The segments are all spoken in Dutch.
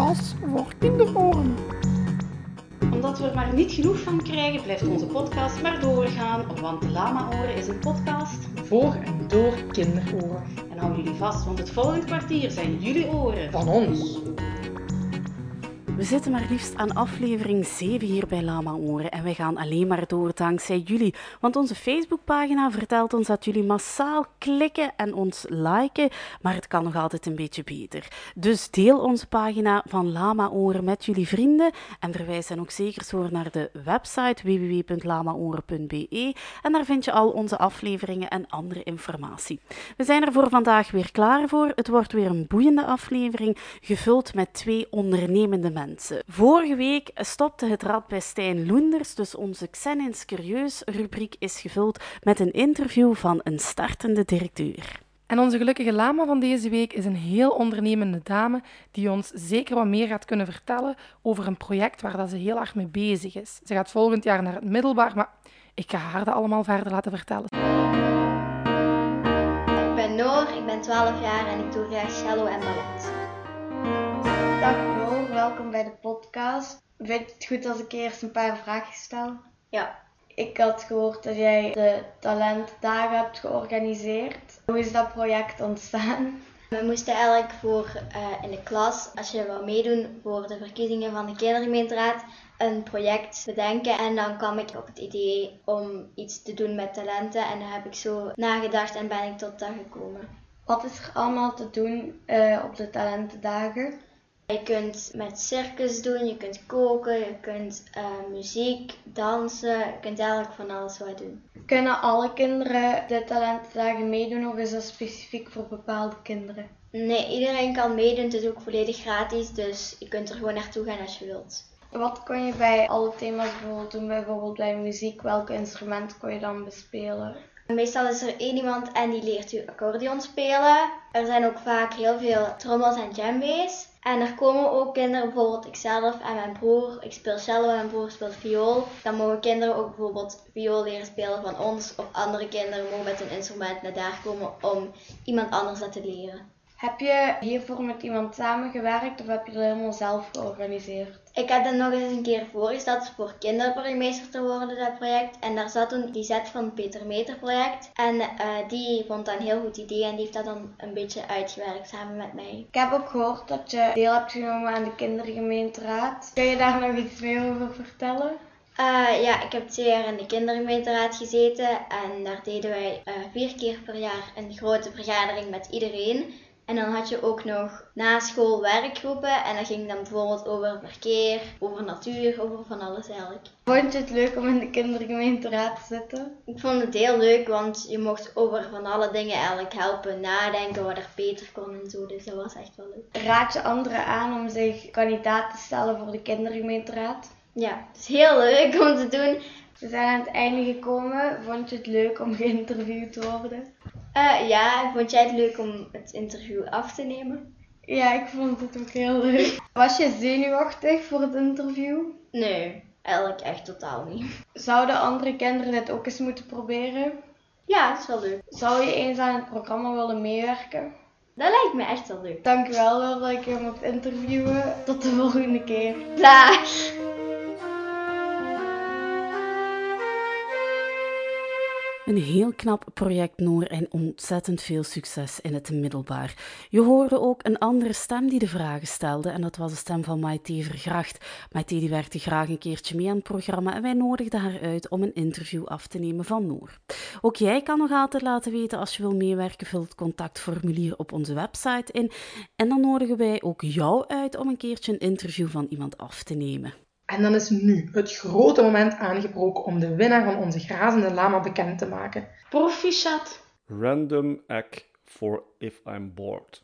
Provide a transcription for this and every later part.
podcast voor kinderoren. Omdat we er maar niet genoeg van krijgen, blijft onze podcast maar doorgaan. Want Lama Oren is een podcast. Voor en door kinderoren. En hou jullie vast, want het volgende kwartier zijn jullie oren. Van ons. We zitten maar liefst aan aflevering 7 hier bij Lama Oren en wij gaan alleen maar door dankzij jullie. Want onze Facebookpagina vertelt ons dat jullie massaal klikken en ons liken, maar het kan nog altijd een beetje beter. Dus deel onze pagina van Lama Oren met jullie vrienden en verwijs dan ook zeker door naar de website www.lamaoren.be en daar vind je al onze afleveringen en andere informatie. We zijn er voor vandaag weer klaar voor. Het wordt weer een boeiende aflevering, gevuld met twee ondernemende mensen. Vorige week stopte het rad bij Stijn Loenders, dus onze Xenins Curieus rubriek is gevuld met een interview van een startende directeur. En onze gelukkige lama van deze week is een heel ondernemende dame die ons zeker wat meer gaat kunnen vertellen over een project waar dat ze heel erg mee bezig is. Ze gaat volgend jaar naar het middelbaar, maar ik ga haar dat allemaal verder laten vertellen. Ik ben Noor, ik ben 12 jaar en ik doe graag cello en ballet. Dag welkom bij de podcast. Vind je het goed als ik eerst een paar vragen stel? Ja, Ik had gehoord dat jij de talentdagen hebt georganiseerd. Hoe is dat project ontstaan? we moesten eigenlijk voor eh, in de klas, als je wil meedoen voor de verkiezingen van de kindergemeenteraad, een project bedenken. En dan kwam ik op het idee om iets te doen met talenten. En daar heb ik zo nagedacht en ben ik tot dat gekomen. Wat is er allemaal te doen eh, op de talentendagen? Je kunt met circus doen, je kunt koken, je kunt eh, muziek, dansen, je kunt eigenlijk van alles wat doen. Kunnen alle kinderen de talentendagen meedoen of is dat specifiek voor bepaalde kinderen? Nee, iedereen kan meedoen, het is ook volledig gratis, dus je kunt er gewoon naartoe gaan als je wilt. Wat kon je bij alle thema's bijvoorbeeld doen? Bijvoorbeeld bij muziek, welke instrument kon je dan bespelen? Meestal is er één iemand en die leert u accordeon spelen. Er zijn ook vaak heel veel trommels en djembe's. En er komen ook kinderen, bijvoorbeeld ikzelf en mijn broer. Ik speel cello en mijn broer speelt viool. Dan mogen kinderen ook bijvoorbeeld viool leren spelen van ons. Of andere kinderen mogen met een instrument naar daar komen om iemand anders dat te leren. Heb je hiervoor met iemand samengewerkt of heb je dat helemaal zelf georganiseerd? Ik heb dat nog eens een keer voorgesteld voor kinderburgemeester te worden, dat project. En daar zat toen die zet van Peter Meter project. En eh, die vond dat een heel goed idee en die heeft dat dan een beetje uitgewerkt samen met mij. Ik heb ook gehoord dat je deel hebt genomen aan de kindergemeenteraad. Kun je daar nog iets meer over vertellen? Eh, ja, ik heb twee jaar in de kindergemeenteraad gezeten en daar deden wij eh, vier keer per jaar een grote vergadering met iedereen. En dan had je ook nog na school werkgroepen en dat ging dan bijvoorbeeld over verkeer, over natuur, over van alles eigenlijk. Vond je het leuk om in de kindergemeenteraad te zitten? Ik vond het heel leuk, want je mocht over van alle dingen eigenlijk helpen nadenken wat er beter kon en zo, dus dat was echt wel leuk. Raad je anderen aan om zich kandidaat te stellen voor de kindergemeenteraad? Ja, het is heel leuk om te doen. We zijn aan het einde gekomen. Vond je het leuk om geïnterviewd te worden? Eh, ja, vond jij het leuk om het interview af te nemen? Ja, ik vond het ook heel leuk. Was je zenuwachtig voor het interview? Nee, eigenlijk echt totaal niet. Zouden andere kinderen dit ook eens moeten proberen? Ja, het is wel leuk. Zou je eens aan het programma willen meewerken? Dat lijkt me echt wel leuk. Dankjewel dat ik je mocht interviewen. Tot de volgende keer. Dag! Een heel knap project Noor en ontzettend veel succes in het middelbaar. Je hoorde ook een andere stem die de vragen stelde en dat was de stem van Maite Vergracht. Maite die werkte graag een keertje mee aan het programma en wij nodigden haar uit om een interview af te nemen van Noor. Ook jij kan nog altijd laten weten als je wil meewerken, vul het contactformulier op onze website in en dan nodigen wij ook jou uit om een keertje een interview van iemand af te nemen. En dan is nu het grote moment aangebroken om de winnaar van onze grazende lama bekend te maken. Proficiat. Random act for if I'm bored.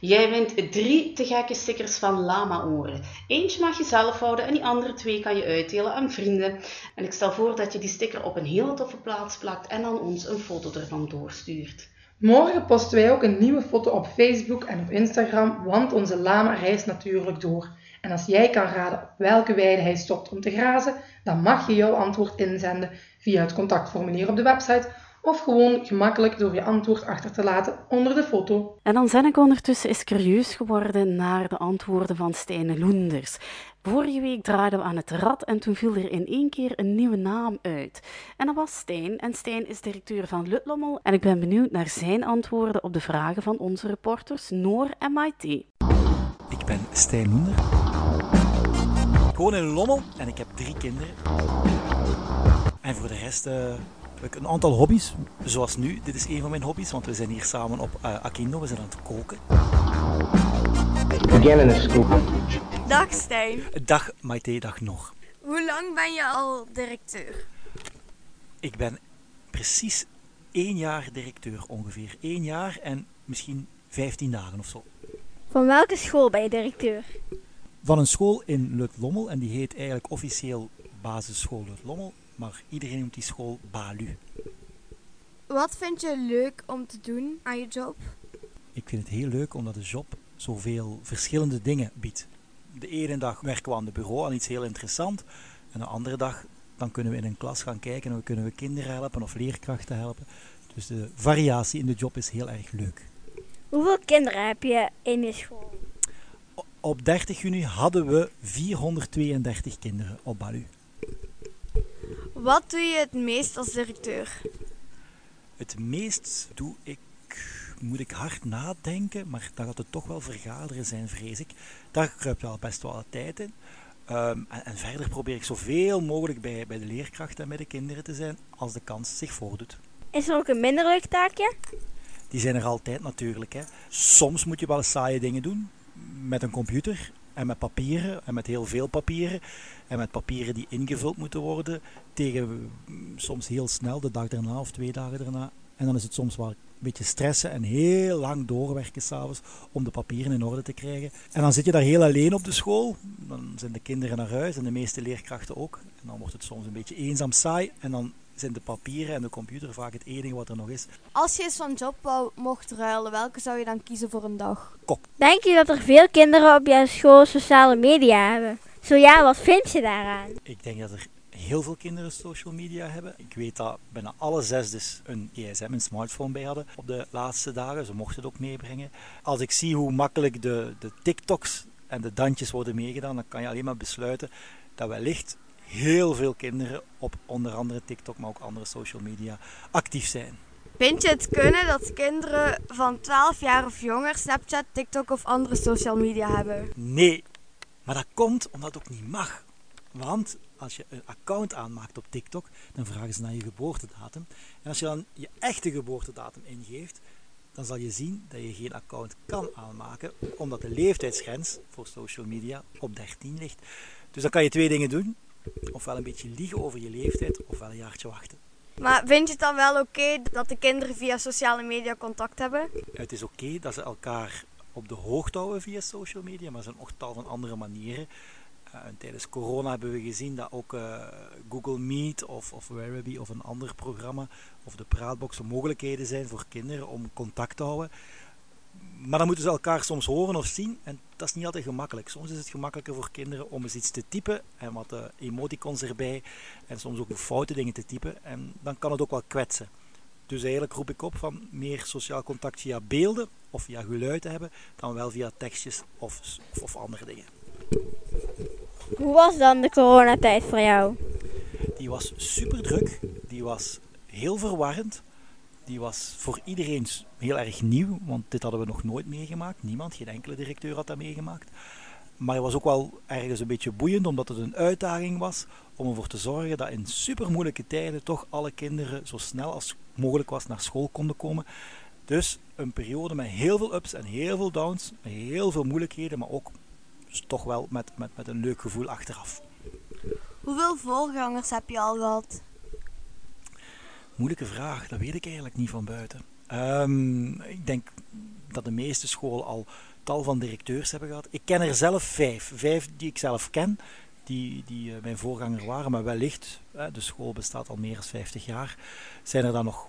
Jij wint drie te gekke stickers van Lama Oren. Eentje mag je zelf houden en die andere twee kan je uitdelen aan vrienden. En ik stel voor dat je die sticker op een hele toffe plaats plakt en dan ons een foto ervan doorstuurt. Morgen posten wij ook een nieuwe foto op Facebook en op Instagram, want onze lama reist natuurlijk door. En als jij kan raden op welke weide hij stopt om te grazen, dan mag je jouw antwoord inzenden via het contactformulier op de website of gewoon gemakkelijk door je antwoord achter te laten onder de foto. En dan ben ik ondertussen eens curieus geworden naar de antwoorden van Stijn Loenders. Vorige week draaiden we aan het rad en toen viel er in één keer een nieuwe naam uit. En dat was Stijn. En Stijn is directeur van Lutlommel. En ik ben benieuwd naar zijn antwoorden op de vragen van onze reporters Noor en Maite. Ik ben Stijn Loender. Ik woon in Lommel en ik heb drie kinderen. En voor de rest uh, heb ik een aantal hobby's, zoals nu. Dit is een van mijn hobby's, want we zijn hier samen op uh, Akindo. We zijn aan het koken. Dag Stijn. Dag Maite, dag nog. Hoe lang ben je al directeur? Ik ben precies één jaar directeur ongeveer. Één jaar en misschien 15 dagen of zo. Van welke school ben je directeur? Van een school in Lutlommel en die heet eigenlijk officieel Basisschool Lutlommel, maar iedereen noemt die school Balu. Wat vind je leuk om te doen aan je job? Ik vind het heel leuk omdat de job zoveel verschillende dingen biedt. De ene dag werken we aan het bureau aan iets heel interessant en de andere dag dan kunnen we in een klas gaan kijken en we kunnen we kinderen helpen of leerkrachten helpen. Dus de variatie in de job is heel erg leuk. Hoeveel kinderen heb je in je school? Op 30 juni hadden we 432 kinderen op Balu. Wat doe je het meest als directeur? Het meest doe ik, moet ik hard nadenken, maar dan gaat het toch wel vergaderen zijn, vrees ik. Daar kruipt wel best wel wat tijd in. Um, en, en, verder probeer ik zoveel mogelijk bij, bij de leerkrachten en bij de kinderen te zijn als de kans zich voordoet. Is er ook een minder leuk taakje? Die zijn er altijd natuurlijk. Hè. Soms moet je wel saaie dingen doen met een computer en met papieren en met heel veel papieren en met papieren die ingevuld moeten worden tegen mm, soms heel snel de dag daarna of twee dagen daarna. En dan is het soms wel een beetje stressen en heel lang doorwerken s'avonds om de papieren in orde te krijgen. En dan zit je daar heel alleen op de school. Dan zijn de kinderen naar huis en de meeste leerkrachten ook. En dan wordt het soms een beetje eenzaam saai en dan zijn de papieren en de computer vaak het enige wat er nog is. Als je eens van job wou, mocht ruilen, welke zou je dan kiezen voor een dag? Kok. Denk je dat er veel kinderen op jouw school sociale media hebben? Zo ja, wat vind je daaraan? Ik denk dat er heel veel kinderen social media hebben. Ik weet dat bijna alle zesdes een gsm, een smartphone bij hadden op de laatste dagen. Ze mochten het ook meebrengen. Als ik zie hoe makkelijk de, de TikToks en de dansjes worden meegedaan, dan kan je alleen maar besluiten dat wellicht heel veel kinderen op onder andere TikTok, maar ook andere social media actief zijn. Vind je het kunnen dat kinderen van 12 jaar of jonger Snapchat, TikTok of andere social media hebben? Nee, maar dat komt omdat het ook niet mag. Want als je een account aanmaakt op TikTok, dan vragen ze naar je geboortedatum. En als je dan je echte geboortedatum ingeeft, dan zal je zien dat je geen account kan aanmaken, omdat de leeftijdsgrens voor social media op 13 ligt. Dus dan kan je twee dingen doen. Ofwel een beetje liegen over je leeftijd, ofwel een jaartje wachten. Maar vind je het dan wel oké dat de kinderen via sociale media contact hebben? Het is oké dat ze elkaar op de hoogte houden via social media, maar er zijn ook tal van andere manieren. Uh, tijdens corona hebben we gezien dat ook uh, Google Meet of, of of een ander programma of de praatboxen mogelijkheden zijn voor kinderen om contact te houden maar dan moeten ze elkaar soms horen of zien en dat is niet altijd gemakkelijk. Soms is het gemakkelijker voor kinderen om eens iets te typen en wat uh, emoticons erbij en soms ook foute dingen te typen en dan kan het ook wel kwetsen. Dus eigenlijk roep ik op van meer sociaal contact via beelden of via geluid te hebben dan wel via tekstjes of, of, of andere dingen. Hoe was dan de coronatijd voor jou? Die was super druk, die was heel verwarrend die was voor iedereen heel erg nieuw, want dit hadden we nog nooit meegemaakt. Niemand, geen enkele directeur had dat meegemaakt. Maar het was ook wel ergens een beetje boeiend, omdat het een uitdaging was om ervoor te zorgen dat in super moeilijke tijden toch alle kinderen zo snel als mogelijk was naar school konden komen. Dus een periode met heel veel ups en heel veel downs, heel veel moeilijkheden, maar ook toch wel met, met, met een leuk gevoel achteraf. Hoeveel voorgangers heb je al gehad? Moeilijke vraag, dat weet ik eigenlijk niet van buiten. Um, ik denk dat de meeste scholen al tal van directeurs hebben gehad. Ik ken er zelf vijf. Vijf die ik zelf ken, die, die uh, mijn voorganger waren. Maar wellicht, de school bestaat al meer dan 50 jaar, zijn er dan nog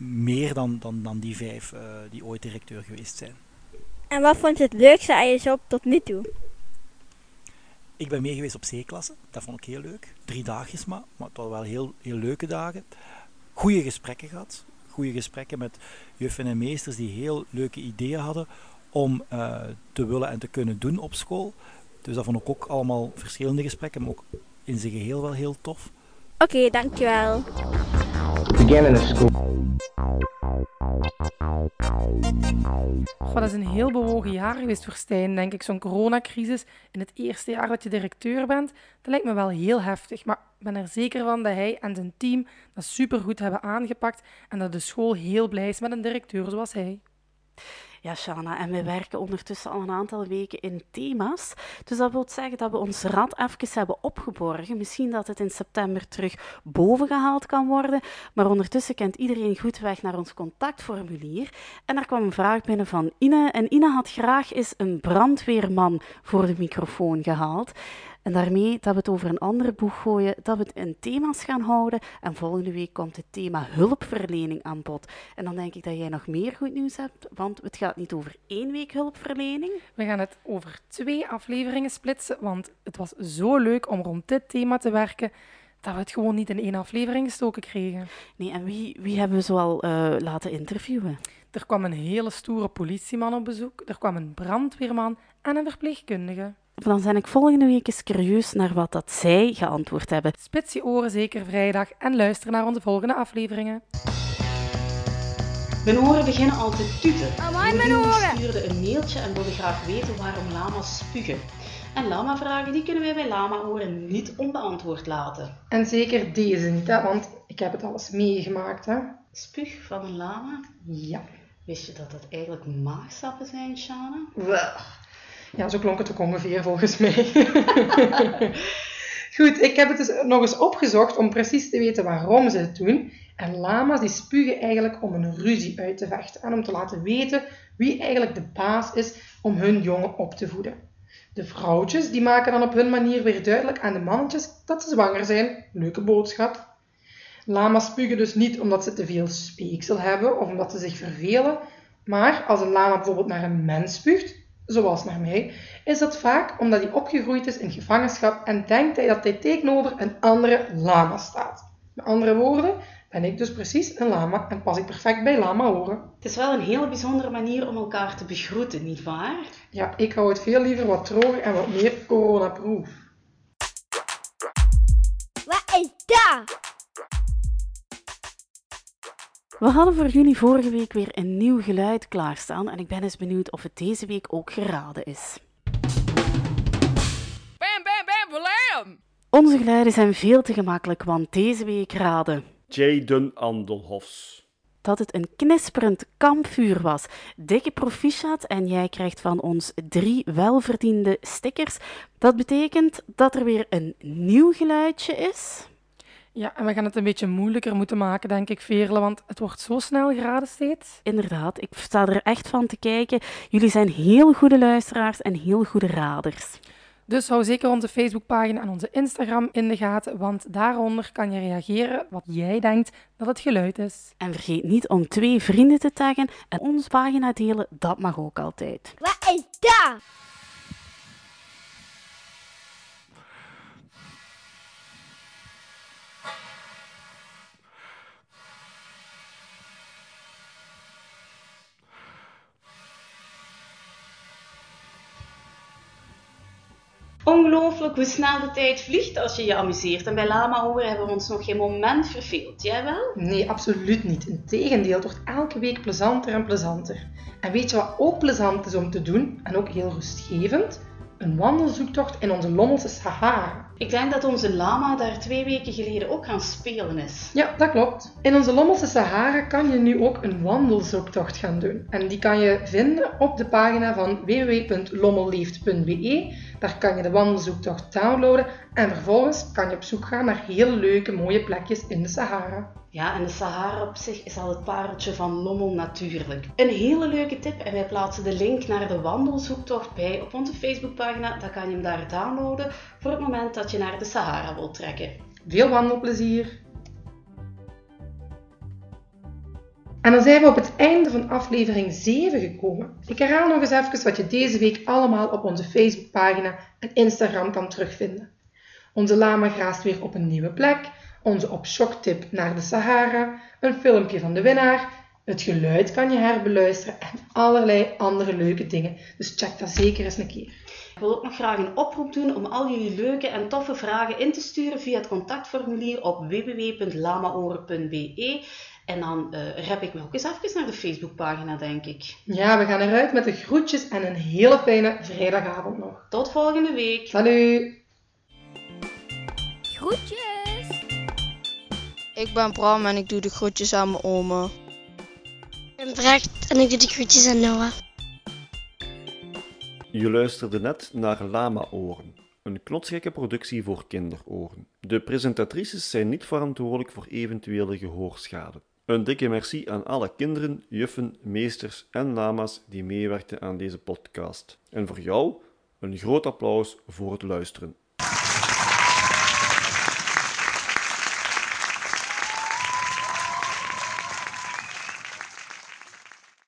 meer dan, dan, dan die vijf uh, die ooit directeur geweest zijn. En wat vond je het leukste aan je job tot nu toe? Ik ben mee geweest op C-klasse. Dat vond ik heel leuk. Drie dagjes maar, maar het waren wel heel, heel leuke dagen. Goede gesprekken gehad. Goede gesprekken met juffen en meesters die heel leuke ideeën hadden om uh, te willen en te kunnen doen op school. Dus dat vond ik ook allemaal verschillende gesprekken, maar ook in zijn geheel wel heel tof. Oké, okay, dankjewel. Began in school. Goh, dat is een heel bewogen jaar geweest voor Stijn, denk ik. Zo'n coronacrisis in het eerste jaar dat je directeur bent, dat lijkt me wel heel heftig. Maar ik ben er zeker van dat hij en zijn team dat supergoed hebben aangepakt en dat de school heel blij is met een directeur zoals hij. Ja, Shana, en we werken ondertussen al een aantal weken in thema's. Dus dat wil zeggen dat we ons rad even hebben opgeborgen. Misschien dat het in september terug bovengehaald kan worden. Maar ondertussen kent iedereen goed weg naar ons contactformulier. En daar kwam een vraag binnen van Ine. En Ine had graag eens een brandweerman voor de microfoon gehaald. En daarmee dat we het over een andere boeg gooien, dat we het in thema's gaan houden. En volgende week komt het thema hulpverlening aan bod. En dan denk ik dat jij nog meer goed nieuws hebt, want het gaat niet over één week hulpverlening. We gaan het over twee afleveringen splitsen, want het was zo leuk om rond dit thema te werken dat we het gewoon niet in één aflevering gestoken kregen. Nee, en wie, wie hebben we zoal uh, laten interviewen? Er kwam een hele stoere politieman op bezoek, er kwam een brandweerman en een verpleegkundige. Dan zijn ik volgende week eens curieus naar wat dat zij geantwoord hebben. Spits je oren zeker vrijdag en luister naar onze volgende afleveringen. Mijn oren beginnen al te tuten. Amai, mijn oren! stuurde een mailtje en wilde graag weten waarom lama's spugen. En lama-vragen die kunnen wij bij lama-oren niet onbeantwoord laten. En zeker deze niet, hè, want ik heb het alles meegemaakt. Hè. Spug van een lama? Ja. Wist je dat dat eigenlijk maagsappen zijn, Shana? Wel. Ja, zo klonk het ook ongeveer volgens mij. Goed, ik heb het dus nog eens opgezocht om precies te weten waarom ze het doen. En lama's die spugen eigenlijk om een ruzie uit te vechten en om te laten weten wie eigenlijk de baas is om hun jongen op te voeden. De vrouwtjes die maken dan op hun manier weer duidelijk aan de mannetjes dat ze zwanger zijn. Leuke boodschap. Lama's spugen dus niet omdat ze te veel speeksel hebben of omdat ze zich vervelen, maar als een lama bijvoorbeeld naar een mens spuugt, zoals naar mij, is dat vaak omdat hij opgegroeid is in gevangenschap en denkt hij dat hij tegenover een andere lama staat. Met andere woorden, ben ik dus precies een lama en pas ik perfect bij lama horen. Het is wel een hele bijzondere manier om elkaar te begroeten, nietwaar? Ja, ik hou het veel liever wat droger en wat meer coronaproof. Wat is dat? We hadden voor jullie vorige week weer een nieuw geluid klaarstaan en ik ben eens benieuwd of het deze week ook geraden is. Bam, bam, bam, blam! Onze geluiden zijn veel te gemakkelijk, want deze week raden. Jaden Andelhofs. Dat het een knisperend kampvuur was. Dikke proficiat en jij krijgt van ons drie welverdiende stickers. Dat betekent dat er weer een nieuw geluidje is. Ja, en we gaan het een beetje moeilijker moeten maken, denk ik, Veerle, want het wordt zo snel geraden steeds. Inderdaad, ik sta er echt van te kijken. Jullie zijn heel goede luisteraars en heel goede raders. Dus hou zeker onze Facebookpagina en onze Instagram in de gaten, want daaronder kan je reageren wat jij denkt dat het geluid is. En vergeet niet om twee vrienden te taggen en onze pagina delen, dat mag ook altijd. Wat is dat? Ongelooflijk hoe snel de tijd vliegt als je je amuseert. En bij Lama Horen hebben we ons nog geen moment verveeld. Jij wel? Nee, absoluut niet. Integendeel, het wordt elke week plezanter en plezanter. En weet je wat ook plezant is om te doen, en ook heel rustgevend? Een wandelzoektocht in onze Lommelse Sahara. Ik denk dat onze lama daar twee weken geleden ook gaan spelen is. Ja, dat klopt. In onze Lommelse Sahara kan je nu ook een wandelzoektocht gaan doen. En die kan je vinden op de pagina van www.lommelleeft.be. Daar kan je de wandelzoektocht downloaden en vervolgens kan je op zoek gaan naar hele leuke mooie plekjes in de Sahara. Ja, en de Sahara op zich is al het pareltje van Lommel natuurlijk. Een hele leuke tip en wij plaatsen de link naar de wandelzoektocht bij op onze Facebookpagina. Dan kan je hem daar downloaden voor het moment dat naar de Sahara wilt trekken. Veel wandelplezier! En dan zijn we op het einde van aflevering 7 gekomen. Ik herhaal nog eens even wat je deze week allemaal op onze Facebookpagina en Instagram kan terugvinden. Onze lama graast weer op een nieuwe plek. onze op shock-tip naar de Sahara, een filmpje van de winnaar, het geluid kan je herbeluisteren en allerlei andere leuke dingen. Dus check dat zeker eens een keer. Ik wil ook nog graag een oproep doen om al jullie leuke en toffe vragen in te sturen via het contactformulier op www.lamaoren.be. En dan uh, rep ik me ook eens even naar de Facebookpagina, denk ik. Ja, we gaan eruit met de groetjes en een hele fijne vrijdagavond nog. Tot volgende week. Salut! Groetjes! Ik ben Bram en ik doe de groetjes aan mijn oma. Ik ben Brecht en ik doe de groetjes aan Noah. Je luisterde net naar Lama Oren, een knotsgekke productie voor kinderoren. De presentatrices zijn niet verantwoordelijk voor eventuele gehoorschade. Een dikke merci aan alle kinderen, juffen, meesters en lama's die meewerkten aan deze podcast. En voor jou een groot applaus voor het luisteren.